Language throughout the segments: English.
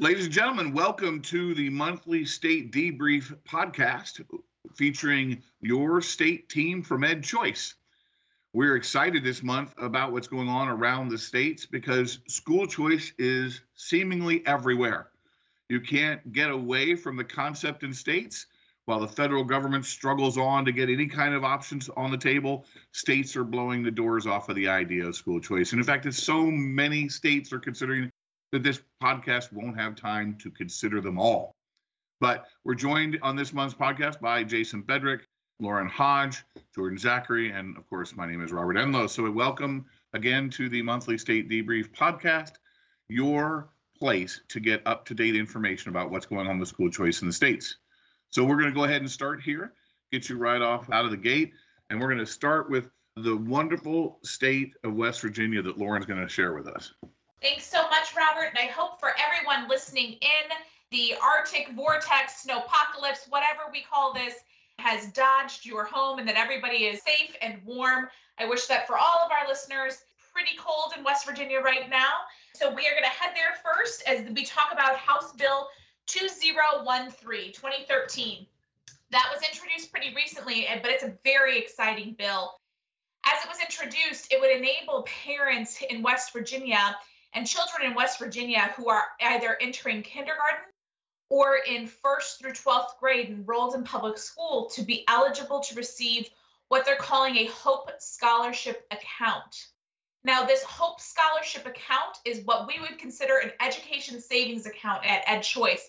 Ladies and gentlemen, welcome to the monthly state debrief podcast featuring your state team from EdChoice. We're excited this month about what's going on around the states because school choice is seemingly everywhere. You can't get away from the concept in states. While the federal government struggles on to get any kind of options on the table, states are blowing the doors off of the idea of school choice. And in fact, so many states are considering that this podcast won't have time to consider them all. But we're joined on this month's podcast by Jason Bedrick, Lauren Hodge, Jordan Zachary, and of course, my name is Robert Enlow. So, we welcome again to the monthly state debrief podcast, your place to get up to date information about what's going on with school choice in the states. So, we're going to go ahead and start here, get you right off out of the gate, and we're going to start with the wonderful state of West Virginia that Lauren's going to share with us. Thanks so much, Robert. And I hope for everyone listening in, the Arctic vortex, snowpocalypse, whatever we call this, has dodged your home and that everybody is safe and warm. I wish that for all of our listeners, pretty cold in West Virginia right now. So we are going to head there first as we talk about House Bill 2013, 2013. That was introduced pretty recently, but it's a very exciting bill. As it was introduced, it would enable parents in West Virginia and children in West Virginia who are either entering kindergarten or in first through 12th grade enrolled in public school to be eligible to receive what they're calling a Hope Scholarship account. Now, this Hope Scholarship account is what we would consider an education savings account at EdChoice.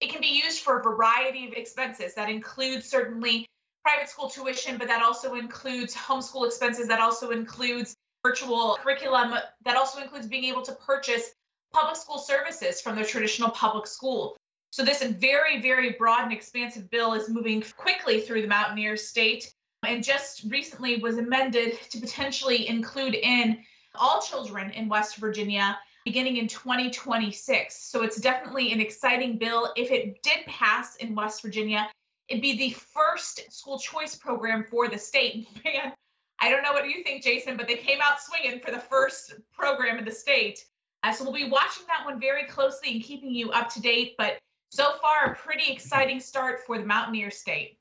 It can be used for a variety of expenses. That includes certainly private school tuition, but that also includes homeschool expenses. That also includes virtual curriculum that also includes being able to purchase public school services from the traditional public school. So this very, very broad and expansive bill is moving quickly through the Mountaineer state and just recently was amended to potentially include in all children in West Virginia beginning in 2026. So it's definitely an exciting bill. If it did pass in West Virginia, it'd be the first school choice program for the state. Man, I don't know what you think, Jason, but they came out swinging for the first program in the state. Uh, so we'll be watching that one very closely and keeping you up to date. But so far, a pretty exciting start for the Mountaineer State.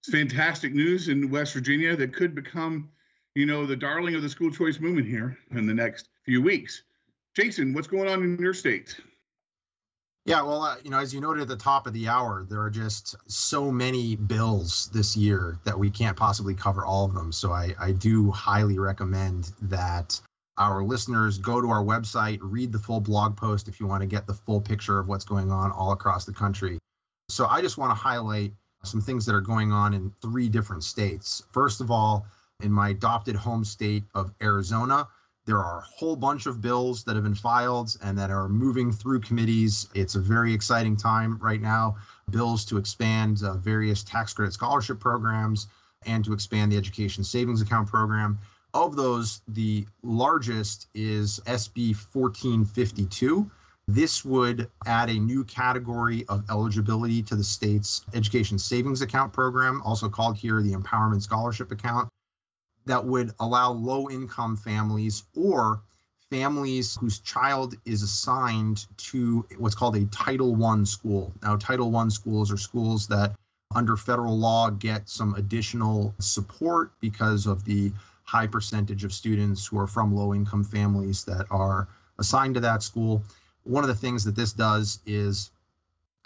It's fantastic news in West Virginia that could become, you know, the darling of the school choice movement here in the next few weeks. Jason, what's going on in your state? Yeah, well, uh, you know, as you noted at the top of the hour, there are just so many bills this year that we can't possibly cover all of them. So I, I do highly recommend that our listeners go to our website, read the full blog post if you want to get the full picture of what's going on all across the country. So I just want to highlight some things that are going on in three different states. First of all, in my adopted home state of Arizona, there are a whole bunch of bills that have been filed and that are moving through committees. It's a very exciting time right now. Bills to expand uh, various tax credit scholarship programs and to expand the education savings account program. Of those, the largest is SB 1452. This would add a new category of eligibility to the state's education savings account program, also called here the Empowerment Scholarship Account that would allow low income families or families whose child is assigned to what's called a Title One school. Now, Title One schools are schools that, under federal law, get some additional support because of the high percentage of students who are from low income families that are assigned to that school. One of the things that this does is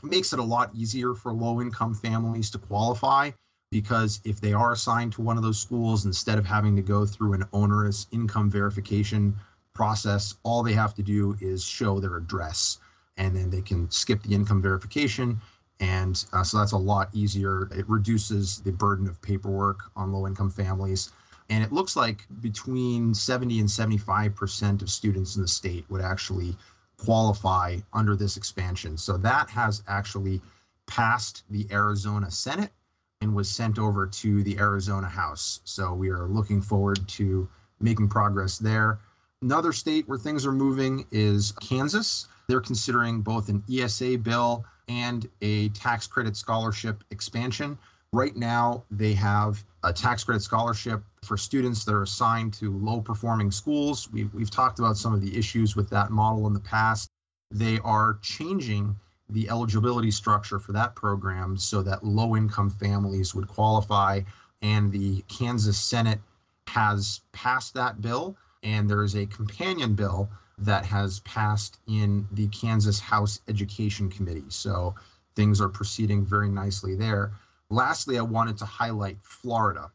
makes it a lot easier for low income families to qualify because if they are assigned to one of those schools, instead of having to go through an onerous income verification process, all they have to do is show their address and then they can skip the income verification. And uh, so that's a lot easier. It reduces the burden of paperwork on low income families. And it looks like between 70 and 75% of students in the state would actually qualify under this expansion. So that has actually passed the Arizona Senate and was sent over to the Arizona House. So we are looking forward to making progress there. Another state where things are moving is Kansas. They're considering both an ESA bill and a tax credit scholarship expansion. Right now, they have a tax credit scholarship for students that are assigned to low performing schools. We've, we've talked about some of the issues with that model in the past. they are changing the eligibility structure for that program so that low income families would qualify. And the Kansas Senate has passed that bill, and there is a companion bill that has passed in the Kansas House Education Committee. So things are proceeding very nicely there. Lastly, I wanted to highlight Florida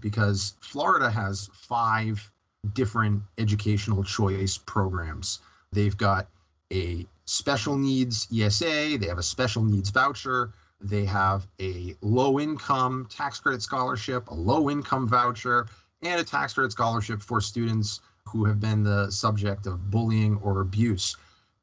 because Florida has five different educational choice programs. They've got a special needs ESA, they have a special needs voucher, they have a low income tax credit scholarship, a low income voucher, and a tax credit scholarship for students who have been the subject of bullying or abuse.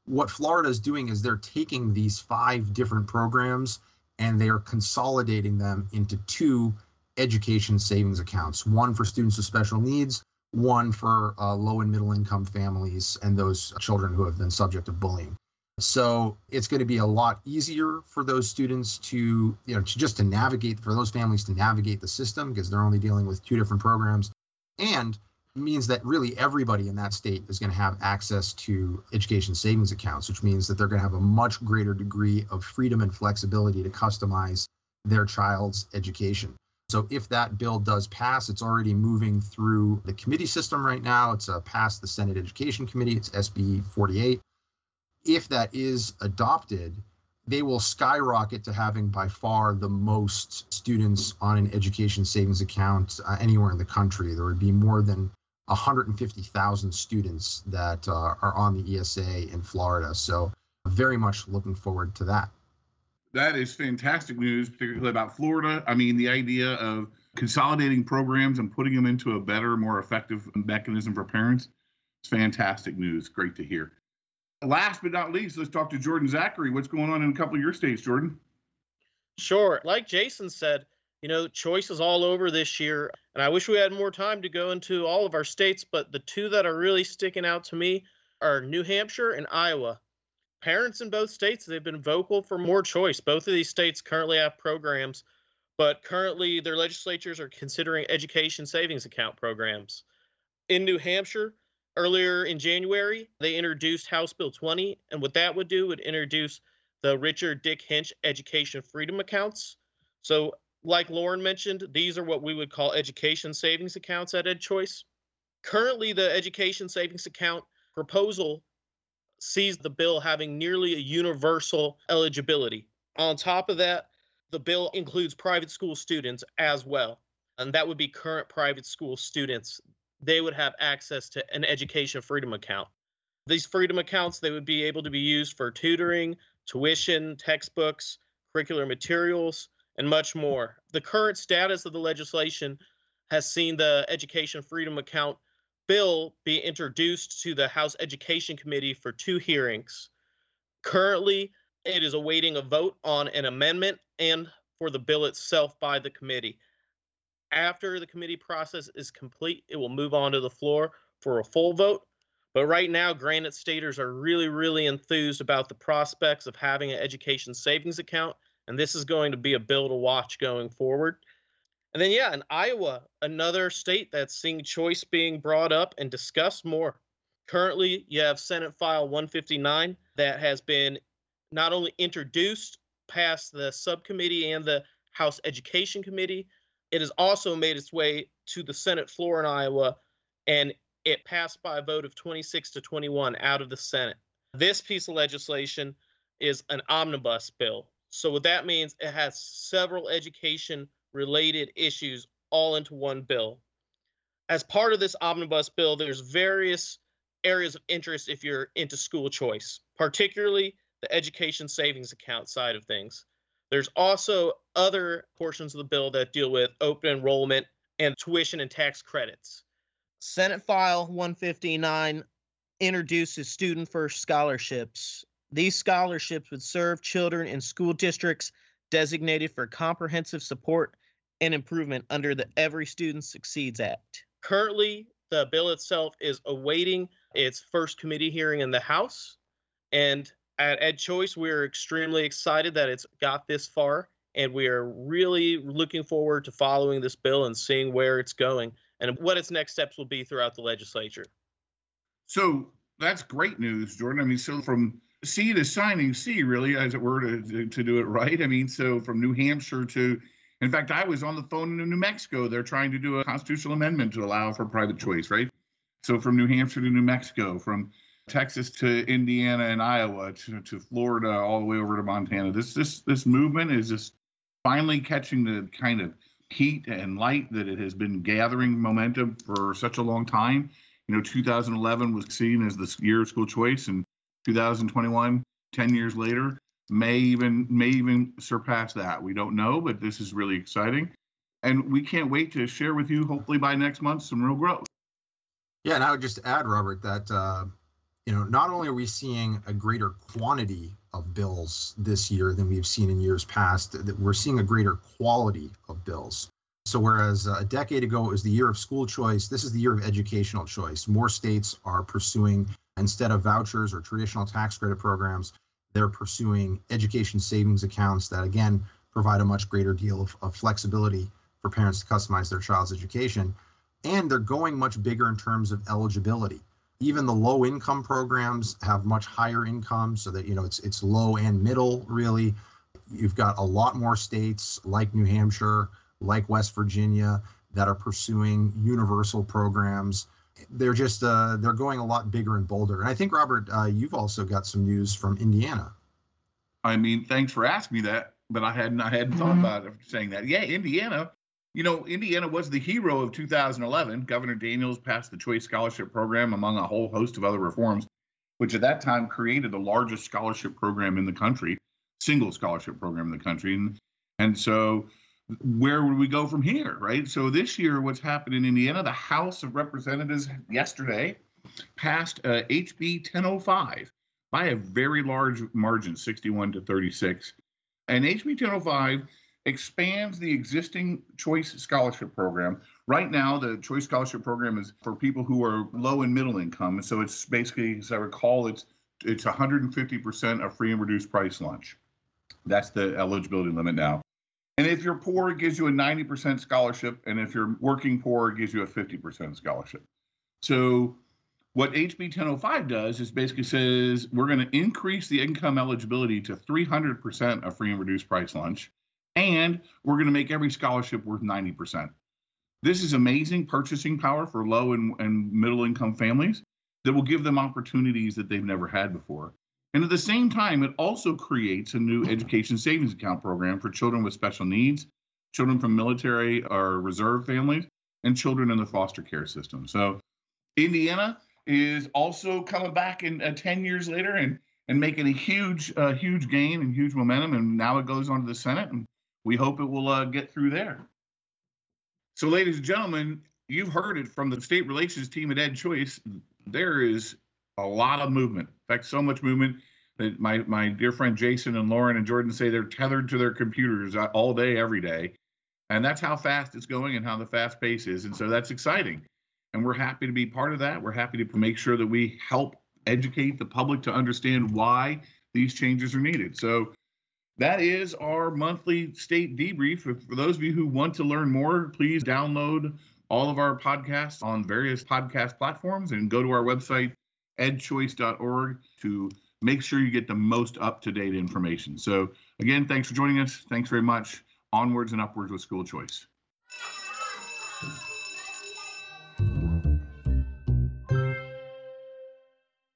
What Florida is doing is they're taking these five different programs and they are consolidating them into two education savings accounts one for students with special needs, one for uh, low and middle income families and those children who have been subject to bullying. So it's going to be a lot easier for those students to, you know, to just to navigate for those families to navigate the system because they're only dealing with two different programs. And means that really everybody in that state is going to have access to education savings accounts, which means that they're going to have a much greater degree of freedom and flexibility to customize their child's education. So if that bill does pass, it's already moving through the committee system right now. It's uh, passed the Senate Education Committee. It's SB 48 if that is adopted, they will skyrocket to having by far the most students on an education savings account uh, anywhere in the country. There would be more than 150,000 students that uh, are on the ESA in Florida. So, very much looking forward to that. That is fantastic news, particularly about Florida. I mean, the idea of consolidating programs and putting them into a better, more effective mechanism for parents. It's fantastic news. Great to hear. Last but not least, let's talk to Jordan Zachary. What's going on in a couple of your states, Jordan? Sure. Like Jason said, you know, choices all over this year. And I wish we had more time to go into all of our states, but the two that are really sticking out to me are New Hampshire and Iowa. Parents in both states, they've been vocal for more choice. Both of these states currently have programs, but currently their legislatures are considering education savings account programs. In New Hampshire, earlier in January, they introduced House Bill 20, and what that would do would introduce the Richard Dick Hinch Education Freedom Accounts. So, like Lauren mentioned, these are what we would call education savings accounts at EdChoice. Currently, the education savings account proposal sees the bill having nearly a universal eligibility. On top of that, the bill includes private school students as well, and that would be current private school students they would have access to an education freedom account. These freedom accounts, they would be able to be used for tutoring, tuition, textbooks, curricular materials, and much more. The current status of the legislation has seen the Education Freedom Account bill be introduced to the House Education Committee for two hearings. Currently, it is awaiting a vote on an amendment and for the bill itself by the committee. After the committee process is complete, it will move on to the floor for a full vote. But right now, Granite Staters are really, really enthused about the prospects of having an education savings account. And this is going to be a bill to watch going forward. And then, yeah, in Iowa, another state that's seeing choice being brought up and discussed more. Currently, you have Senate File 159 that has been not only introduced past the subcommittee and the House Education Committee, it has also made its way to the Senate floor in Iowa, and it passed by a vote of 26 to 21 out of the Senate. This piece of legislation is an omnibus bill. So, what that means, it has several education related issues all into one bill. As part of this omnibus bill, there's various areas of interest if you're into school choice, particularly the education savings account side of things. There's also other portions of the bill that deal with open enrollment and tuition and tax credits. Senate File 159 introduces student first scholarships. These scholarships would serve children in school districts designated for comprehensive support and improvement under the Every Student Succeeds Act. Currently, the bill itself is awaiting its first committee hearing in the House, and at EdChoice, we're extremely excited that it's got this far, and we are really looking forward to following this bill and seeing where it's going and what its next steps will be throughout the legislature. So that's great news, Jordan. I mean, so from sea to signing sea, really, as it were, to, to do it right. I mean, so from New Hampshire to, in fact, I was on the phone in New Mexico. They're trying to do a constitutional amendment to allow for private choice, right? So from New Hampshire to New Mexico, from Texas to Indiana and Iowa to, to Florida, all the way over to Montana. This this this movement is just finally catching the kind of heat and light that it has been gathering momentum for such a long time. You know, 2011 was seen as the year of school choice, and 2021, 10 years later, may even may even surpass that. We don't know, but this is really exciting, and we can't wait to share with you, hopefully by next month, some real growth. Yeah, and I would just add, Robert, that uh, you know not only are we seeing a greater quantity of bills this year than we've seen in years past, that we're seeing a greater quality of bills. So whereas uh, a decade ago it was the year of school choice, this is the year of educational choice. More states are pursuing instead of vouchers or traditional tax credit programs, they're pursuing education savings accounts that again provide a much greater deal of, of flexibility for parents to customize their child's education. And they're going much bigger in terms of eligibility. Even the low income programs have much higher income so that you know it's it's low and middle really. You've got a lot more states like New Hampshire, like West Virginia that are pursuing universal programs they're just uh, they're going a lot bigger and bolder. And I think Robert, uh, you've also got some news from Indiana. I mean, thanks for asking me that, but I hadn't I hadn't thought mm-hmm. about saying that. Yeah, Indiana. You know, Indiana was the hero of 2011. Governor Daniels passed the Choice Scholarship Program among a whole host of other reforms, which at that time created the largest scholarship program in the country, single scholarship program in the country. And, and so where would we go from here, right? So this year, what's happened in Indiana, the House of Representatives yesterday passed uh, HB 1005 by a very large margin, 61 to 36. And HB 1005 expands the existing Choice Scholarship Program. Right now, the Choice Scholarship Program is for people who are low and middle income. And So it's basically, as I recall, it's it's 150% of free and reduced price lunch. That's the eligibility limit now. And if you're poor, it gives you a 90% scholarship. And if you're working poor, it gives you a 50% scholarship. So what HB 1005 does is basically says we're going to increase the income eligibility to 300% of free and reduced price lunch. And we're going to make every scholarship worth 90%. This is amazing purchasing power for low and, and middle income families that will give them opportunities that they've never had before. And at the same time, it also creates a new education savings account program for children with special needs, children from military or reserve families, and children in the foster care system. So Indiana is also coming back in uh, 10 years later and and making a huge uh, huge gain and huge momentum and now it goes on to the senate and we hope it will uh, get through there so ladies and gentlemen you've heard it from the state relations team at EdChoice there is a lot of movement. In fact, so much movement that my my dear friend Jason and Lauren and Jordan say they're tethered to their computers all day, every day, and that's how fast it's going and how the fast pace is, and so that's exciting. And we're happy to be part of that. We're happy to make sure that we help educate the public to understand why these changes are needed. So that is our monthly state debrief. For those of you who want to learn more, please download all of our podcasts on various podcast platforms and go to our website, edchoice.org to make sure you get the most up to date information. So, again, thanks for joining us. Thanks very much. Onwards and upwards with school choice.